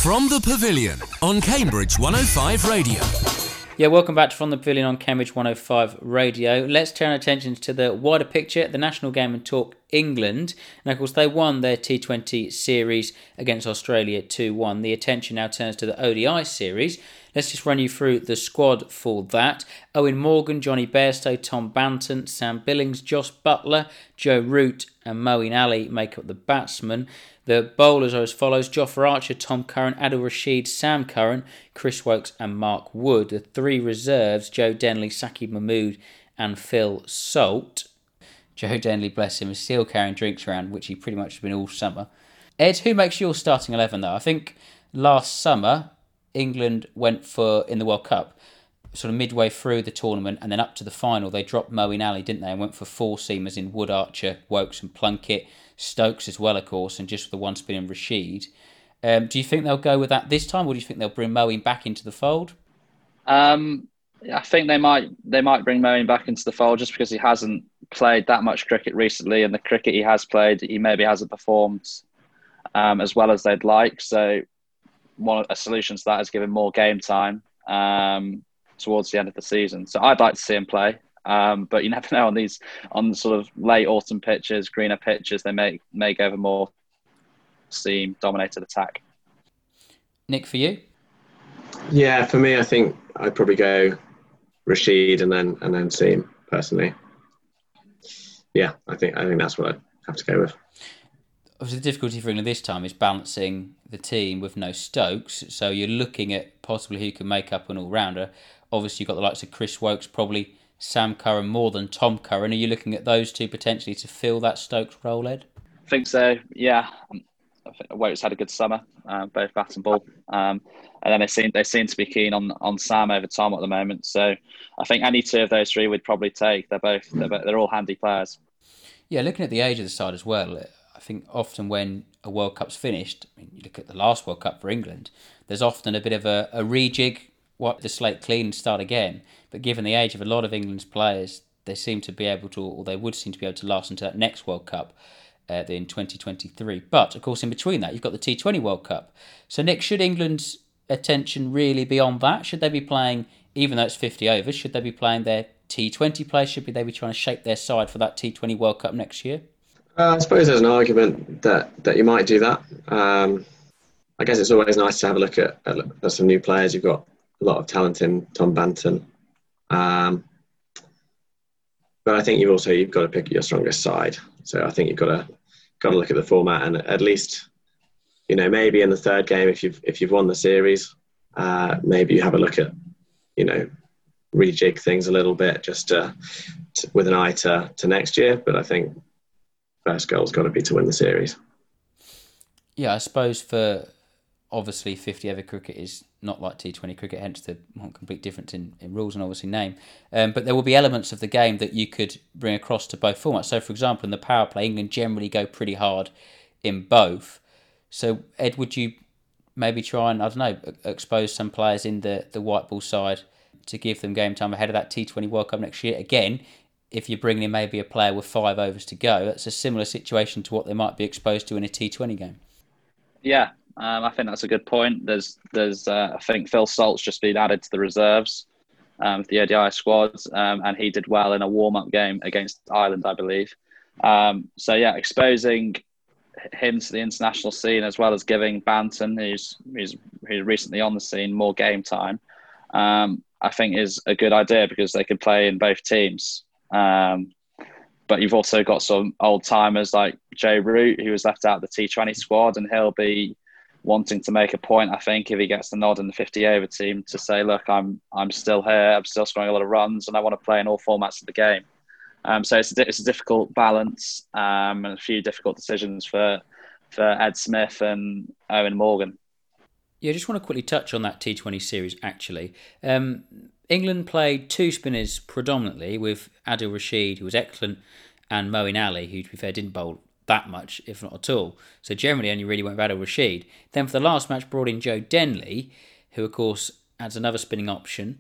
From the Pavilion on Cambridge 105 Radio. Yeah, welcome back to From the Pavilion on Cambridge 105 Radio. Let's turn our attention to the wider picture, the national game and talk England. And of course, they won their T20 series against Australia 2 1. The attention now turns to the ODI series. Let's just run you through the squad for that. Eoin Morgan, Jonny Bairstow, Tom Banton, Sam Billings, Jos Buttler, Joe Root, and Moeen Ali make up the batsmen. The bowlers are as follows Jofra Archer, Tom Curran, Adil Rashid, Sam Curran, Chris Woakes, and Mark Wood. The three reserves Joe Denley, Saqib Mahmood, and Phil Salt. Joe Denley, bless him, is still carrying drinks around, which he pretty much has been all summer. Ed, who makes your starting 11 though? I think last summer England went for, in the World Cup, sort of midway through the tournament and then up to the final, they dropped Moeen Ali, didn't they? And went for four seamers in Wood Archer, Woakes, and Plunkett. Stokes as well, of course, and just the one spinning Rashid. Um, do you think they'll go with that this time, or do you think they'll bring Moeen back into the fold? Um, I think they might they might bring Moeen back into the fold just because he hasn't played that much cricket recently, and the cricket he has played, he maybe hasn't performed um, as well as they'd like. So, one a solution to that is giving more game time um, towards the end of the season. So, I'd like to see him play. Um, but you never know on these on sort of late autumn pitches, greener pitches, they may may go for more seam dominated attack. Nick, for you? Yeah, for me, I think I'd probably go Rashid and then and then Seam personally. Yeah, I think I think that's what I'd have to go with. Obviously, the difficulty for England this time is balancing the team with no Stokes. So you're looking at possibly who can make up an all rounder. Obviously, you've got the likes of Chris Woakes, probably Sam Curran more than Tom Curran. Are you looking at those two potentially to fill that Stokes role, Ed? I think so. Yeah, I think Woakes had a good summer, uh, both bat and ball, um, and then they seem they seem to be keen on on Sam over Tom at the moment. So I think any two of those three would probably take. They're both they're, they're all handy players. Yeah, looking at the age of the side as well, I think often when a World Cup's finished, I mean, you look at the last World Cup for England, there's often a bit of a, a rejig, wipe the slate clean and start again. But given the age of a lot of England's players, they seem to be able to, or they would seem to be able to last until that next World Cup uh, in 2023. But of course, in between that, you've got the T20 World Cup. So, Nick, should England's attention really be on that? Should they be playing, even though it's 50 overs, should they be playing their T20 play? Should they be trying to shape their side for that T20 World Cup next year? Uh, I suppose there's an argument that, that you might do that. Um, I guess it's always nice to have a look at, at, at, some new players. You've got a lot of talent in Tom Banton. Um, but I think you've also you've got to pick your strongest side. So I think you've got to got to look at the format and at least you know maybe in the third game if you've if you've won the series, uh, maybe you have a look at you know rejig things a little bit just to, to, with an eye to, to next year. But I think first goal's got to be to win the series. Yeah, I suppose for obviously 50 over cricket is not like T20 cricket, hence the complete difference in, in rules and obviously name. Um, but there will be elements of the game that you could bring across to both formats. So, for example, in the power play, England generally go pretty hard in both. So, Ed, would you maybe try and, I don't know, expose some players in the, the white ball side to give them game time ahead of that T20 World Cup next year? Again, if you're bringing in maybe a player with five overs to go, that's a similar situation to what they might be exposed to in a T20 game. Yeah, um, I think that's a good point. There's, there's, uh, I think Phil Salt's just been added to the reserves, um, the ODI squad, um, and he did well in a warm-up game against Ireland, I believe. Um, so yeah, exposing him to the international scene as well as giving Banton, who's who's, who's recently on the scene, more game time. Um, I think is a good idea because they could play in both teams. Um, but you've also got some old timers like Joe Root, who was left out of the T20 squad, and he'll be wanting to make a point. I think if he gets the nod in the 50 over team to say, "Look, I'm I'm still here. I'm still scoring a lot of runs, and I want to play in all formats of the game." Um, so it's a, it's a difficult balance um, and a few difficult decisions for for Ed Smith and Eoin Morgan. Yeah, I just want to quickly touch on that T20 series. Actually, um, England played two spinners predominantly with Adil Rashid, who was excellent, and Moeen Ali, who, to be fair, didn't bowl that much, if not at all. So generally, only really went with Adil Rashid. Then for the last match, brought in Joe Denley, who of course adds another spinning option.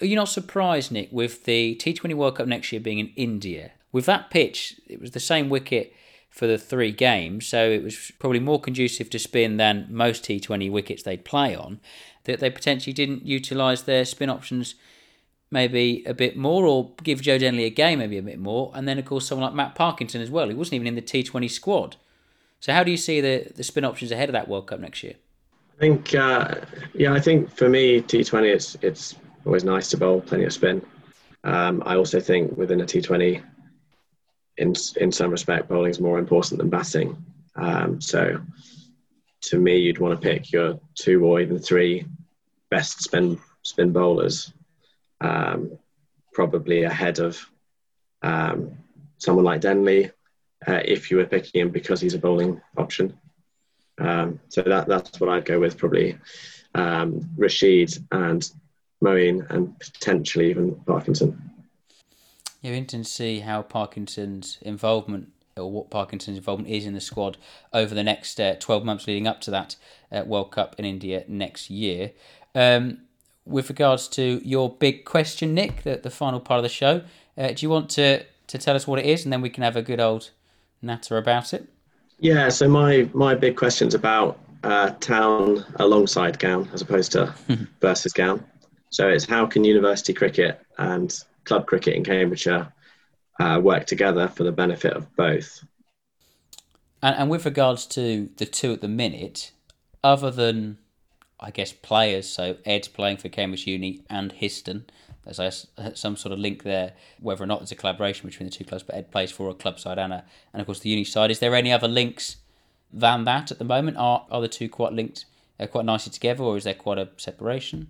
Are you not surprised, Nick, with the T20 World Cup next year being in India? With that pitch, it was the same wicket for the three games, so it was probably more conducive to spin than most T20 wickets they'd play on. That they potentially didn't utilise their spin options maybe a bit more, or give Joe Denley a game maybe a bit more, and then of course someone like Matt Parkinson as well. He wasn't even in the T20 squad. So how do you see the the spin options ahead of that World Cup next year? I think, uh, yeah, I think for me T20 it's it's always nice to bowl plenty of spin. Um, I also think within a T20 in in some respect, bowling is more important than batting. Um, so, to me, you'd want to pick your two or even three best spin spin bowlers, um, probably ahead of um, someone like Denley, uh, if you were picking him because he's a bowling option. Um, so that that's what I'd go with, probably um, Rashid and Moeen, and potentially even Parkinson. Yeah, interesting to see how Parkinson's involvement or what Parkinson's involvement is in the squad over the next uh, 12 months leading up to that uh, World Cup in India next year. Um, with regards to your big question, Nick, the, the final part of the show, uh, do you want to, to tell us what it is and then we can have a good old natter about it? Yeah, so my, my big question is about uh, town alongside Gown as opposed to versus Gown. So it's how can university cricket and club cricket in Cambridgeshire uh, work together for the benefit of both. And, and with regards to the two at the minute, other than I guess players, so Ed's playing for Cambridge Uni and Histon. There's some sort of link there, whether or not there's a collaboration between the two clubs, but Ed plays for a club side and, a, and of course the uni side. Is there any other links than that at the moment? Are, are the two quite linked uh, quite nicely together, or is there quite a separation?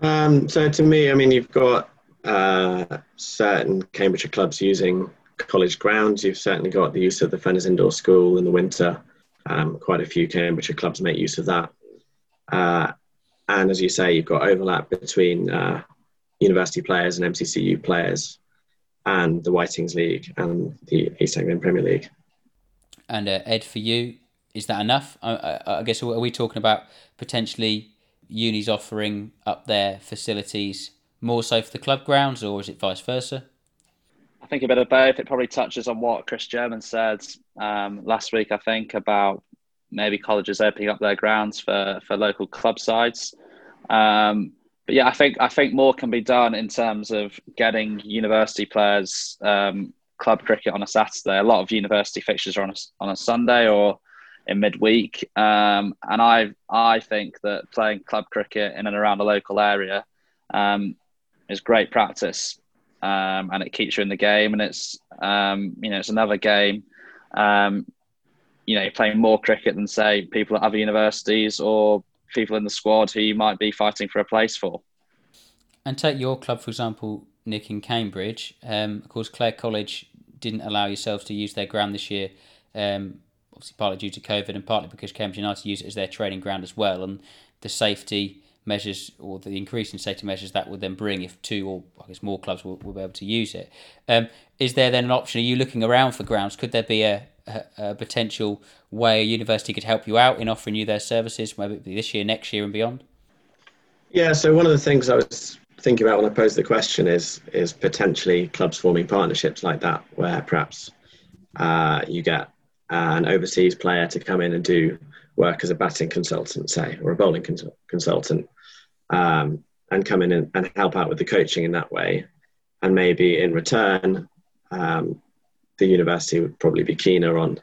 Um, so to me, I mean, you've got uh, certain Cambridgeshire clubs using college grounds. You've certainly got the use of the Fenners Indoor School in the winter. Um, quite a few Cambridgeshire clubs make use of that. Uh, and as you say, you've got overlap between uh, university players and MCCU players and the Whitings League and the East Anglian Premier League. And uh, Ed, for you, is that enough? I, I, I guess are we talking about potentially unis offering up their facilities more so for the club grounds, or is it vice versa? I think a bit of both. It probably touches on what Chris German said um, last week, I think, about maybe colleges opening up their grounds for, for local club sides. Um, but yeah, I think I think more can be done in terms of getting university players um, club cricket on a Saturday. A lot of university fixtures are on a, on a Sunday or in midweek, um, and I I think that playing club cricket in and around a local area um, is great practice, um, and it keeps you in the game. And it's um, you know it's another game. Um, you know, playing more cricket than say people at other universities or people in the squad who you might be fighting for a place for. And take your club for example, Nick in Cambridge. Um, of course, Clare College didn't allow yourselves to use their ground this year. Um, obviously, partly due to COVID and partly because Cambridge United use it as their training ground as well, and the safety measures or the increase in safety measures that would then bring if two or I guess more clubs will, will be able to use it. Um, is there then an option? Are you looking around for grounds? Could there be a, a, a, potential way a university could help you out in offering you their services, maybe this year, next year, and beyond? Yeah. So one of the things I was thinking about when I posed the question is is potentially clubs forming partnerships like that, where perhaps uh, you get an overseas player to come in and do work as a batting consultant, say, or a bowling cons- consultant, um, and come in and, and, help out with the coaching in that way. And maybe in return, um, the university would probably be keener on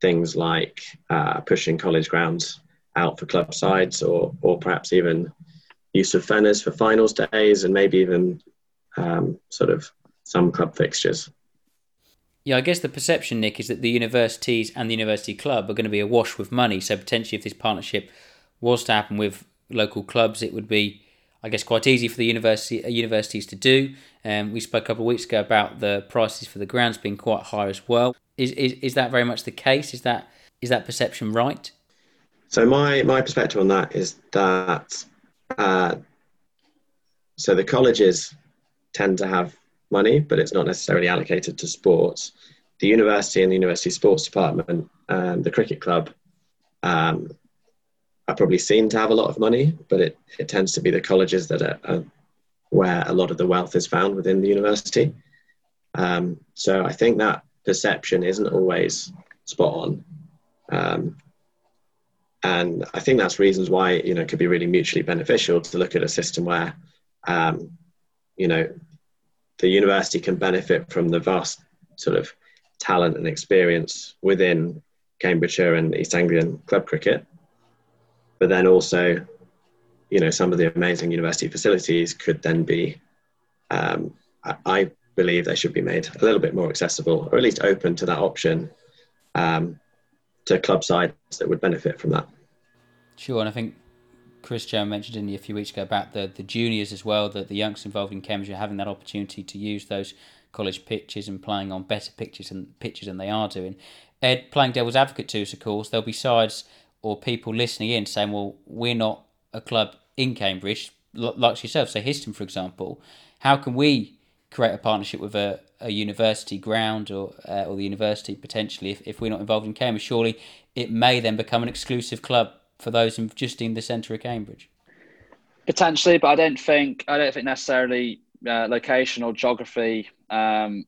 things like uh, pushing college grounds out for club sides, or or perhaps even use of Fenners for finals days, and maybe even um, sort of some club fixtures. Yeah, I guess the perception, Nick, is that the universities and the university club are going to be awash with money. So potentially, if this partnership was to happen with local clubs, it would be, I guess, quite easy for the university uh, universities to do. Um, we spoke a couple of weeks ago about the prices for the grounds being quite high as well. Is, is is that very much the case? Is that is that perception right? So my my perspective on that is that uh, so the colleges tend to have money, but it's not necessarily allocated to sports. The university and the university sports department and the cricket club um, are probably seen to have a lot of money, but it, it tends to be the colleges that are, are where a lot of the wealth is found within the university. Um, so I think that perception isn't always spot on. Um, and I think that's reasons why you know it could be really mutually beneficial to look at a system where um, you know the university can benefit from the vast sort of talent and experience within Cambridgeshire and East Anglian club cricket. But then also, you know, some of the amazing university facilities could then be, um, I believe they should be made a little bit more accessible or at least open to that option um, to club sides that would benefit from that. Sure, and I think Chris Jones mentioned in a few weeks ago about the, the juniors as well, that the youngsters involved in Cambridge are having that opportunity to use those college pitches and playing on better pitches and pitches than they are doing. Ed, playing devil's advocate to us, of course, there'll be sides or people listening in saying, well, we're not a club in Cambridge, like yourself, say Histon, for example. How can we create a partnership with a, a university ground or uh, or the university potentially if, if we're not involved in Cambridge? Surely it may then become an exclusive club for those in, just in the centre of Cambridge? Potentially, but I don't think I don't think necessarily uh, location or geography um,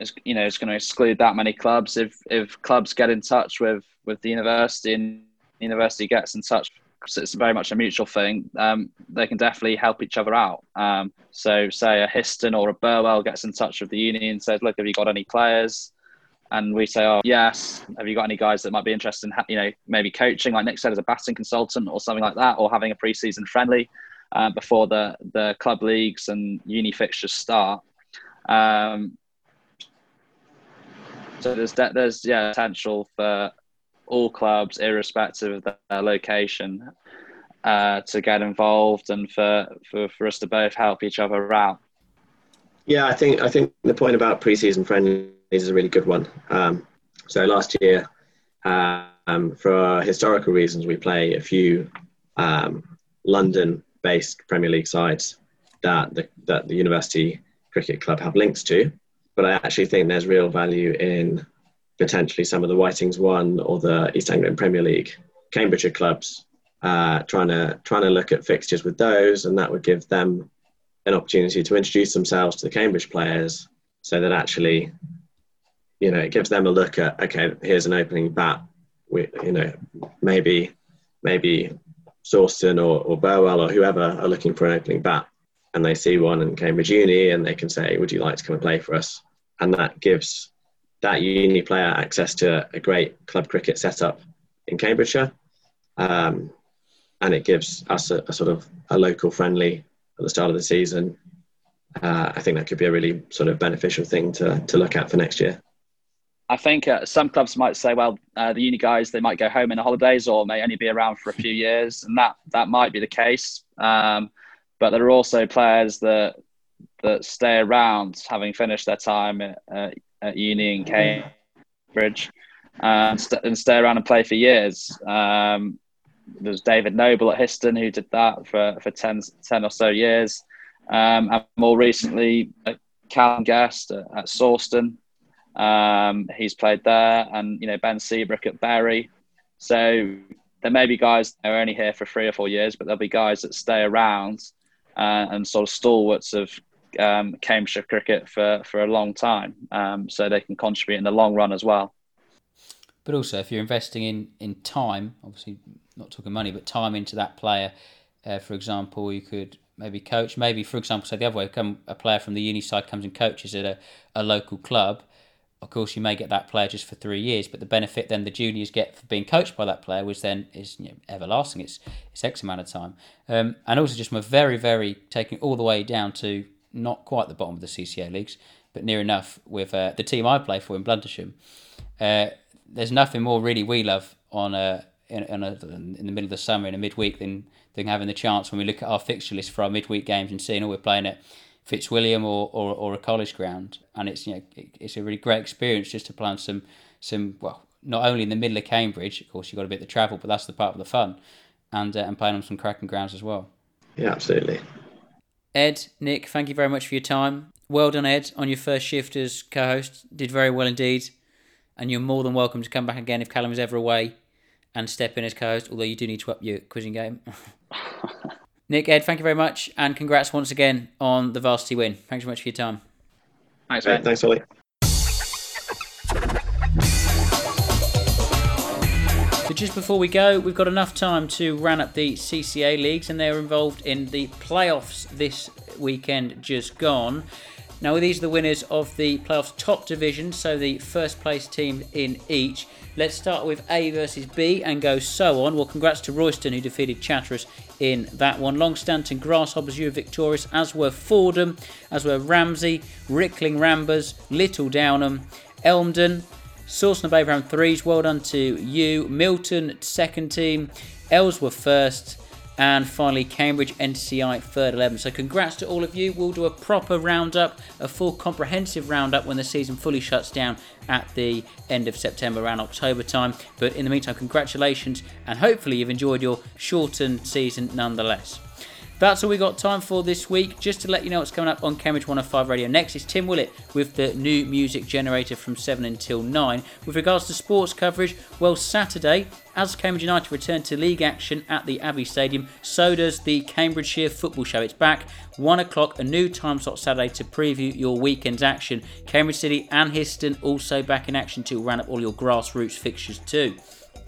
is you know is going to exclude that many clubs. If if clubs get in touch with with the university and the university gets in touch, it's very much a mutual thing. Um, they can definitely help each other out. Um, so, say a Histon or a Burwell gets in touch with the uni and says, "Look, have you got any players?" And we say, "Oh, yes. Have you got any guys that might be interested in, you know, maybe coaching, like Nick said, as a batting consultant or something like that, or having a pre-season friendly uh, before the the club leagues and uni fixtures start." Um, so there's there's yeah potential for all clubs, irrespective of their location, uh, to get involved and for, for for us to both help each other out. Yeah, I think I think the point about preseason friendly is a really good one. Um, so last year, um, for historical reasons, we play a few um, London-based Premier League sides that the, that the University Cricket Club have links to. But I actually think there's real value in potentially some of the Whitings One or the East Anglian Premier League Cambridgeshire clubs uh, trying to trying to look at fixtures with those, and that would give them an opportunity to introduce themselves to the Cambridge players, so that actually you know, it gives them a look at okay, here's an opening bat. We, you know, maybe maybe Sawston or, or Burwell or whoever are looking for an opening bat, and they see one in Cambridge Uni, and they can say, "Would you like to come and play for us?" And that gives that uni player access to a great club cricket setup in Cambridgeshire, um, and it gives us a, a, sort of a local friendly at the start of the season. Uh, I think that could be a really sort of beneficial thing to to look at for next year. I think uh, some clubs might say, well, uh, the uni guys they might go home in the holidays or may only be around for a few years, and that that might be the case. Um, but there are also players that that stay around, having finished their time at, uh, at uni in Cambridge, and, st- and, stay around and play for years. Um, there's David Noble at Histon who did that for for 10, 10 or so years, um, and more recently, uh, Callum Guest at, at Sawston um, he's played there, and you know Ben Seabrook at Bury. So there may be guys that are only here for three or four years, but there'll be guys that stay around uh, and sort of stalwarts of um, Cambridgeshire cricket for, for a long time, um, so they can contribute in the long run as well. But also, if you're investing in, in time, obviously not talking money, but time into that player, uh, for example, you could maybe coach, maybe for example, say the other way, come a player from the uni side comes and coaches at a, a local club of course, you may get that player just for three years, but the benefit then the juniors get for being coached by that player was then is you know, everlasting. It's it's X amount of time, um, and also just from a very very taking all the way down to not quite the bottom of the CCA leagues. but near enough with uh, the team I play for in Bluntisham. Uh, there's nothing more really we love on a in, in, a, in the middle of the summer in a midweek than than having the chance when we look at our fixture list for our midweek games and seeing, oh, we're playing at Fitzwilliam or, or, or a college ground, and it's you know it's a really great experience just to play on some some well not only in the middle of Cambridge, of course you've got a bit of the travel, but that's the part of the fun, and uh, and playing on some cracking grounds as well. Yeah, absolutely. Ed, Nick, thank you very much for your time. Well done, Ed, on your first shift as co-host. Did very well indeed, and you're more than welcome to come back again if Callum is ever away and step in as co-host. Although you do need to up your quizzing game. Nick, Ed, thank you very much, and congrats once again on the varsity win. Thanks very much for your time. Thanks, Great, mate. thanks, Ollie. So just before we go, we've got enough time to run up the CCA leagues, and they're involved in the playoffs this weekend just gone. Now, these are the winners of the playoffs top division, so the first place team in each. Let's start with A versus B and go so on. Well, congrats to Royston who defeated Chatteris in that one. Longstanton Grasshoppers, you were victorious, as were Fordham, as were Ramsey, Rickling Ramblers, Little Downham, Elmdon, Sawston and Babraham threes, well done to you. Milton second team, Elsworth first, and finally Cambridge NCI third 11. So congrats to all of you. We'll do a proper roundup, a full comprehensive roundup when the season fully shuts down at the end of September, around October time. But in the meantime, congratulations, and hopefully you've enjoyed your shortened season nonetheless. That's all we got time for this week. Just to let you know what's coming up on Cambridge 105 Radio next is Tim Willett with the new music generator from 7 until 9. With regards to sports coverage, well, Saturday, as Cambridge United return to league action at the Abbey Stadium, so does the Cambridgeshire Football Show. It's back, 1 o'clock, a new time slot Saturday to preview your weekend's action. Cambridge City and Histon also back in action to run up all your grassroots fixtures too.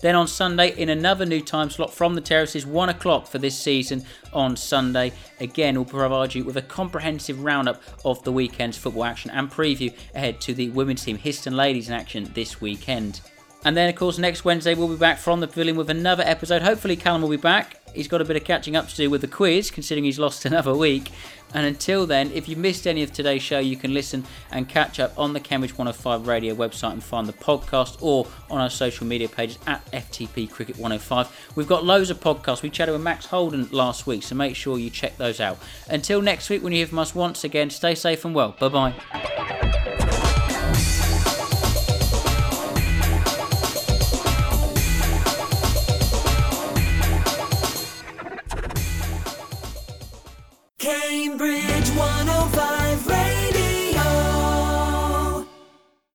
Then on Sunday, in another new time slot from the terraces, 1 o'clock for this season on Sunday. Again, we'll provide you with a comprehensive roundup of the weekend's football action and preview ahead to the women's team Histon Ladies in action this weekend. And then, of course, next Wednesday we'll be back from the pavilion with another episode. Hopefully, Callum will be back. He's got a bit of catching up to do with the quiz, considering he's lost another week. And until then, if you missed any of today's show, you can listen and catch up on the Cambridge 105 radio website and find the podcast or on our social media pages at FTP Cricket 105. We've got loads of podcasts. We chatted with Max Holden last week, so make sure you check those out. Until next week, when you hear from us once again, stay safe and well. Bye bye. Cambridge 105.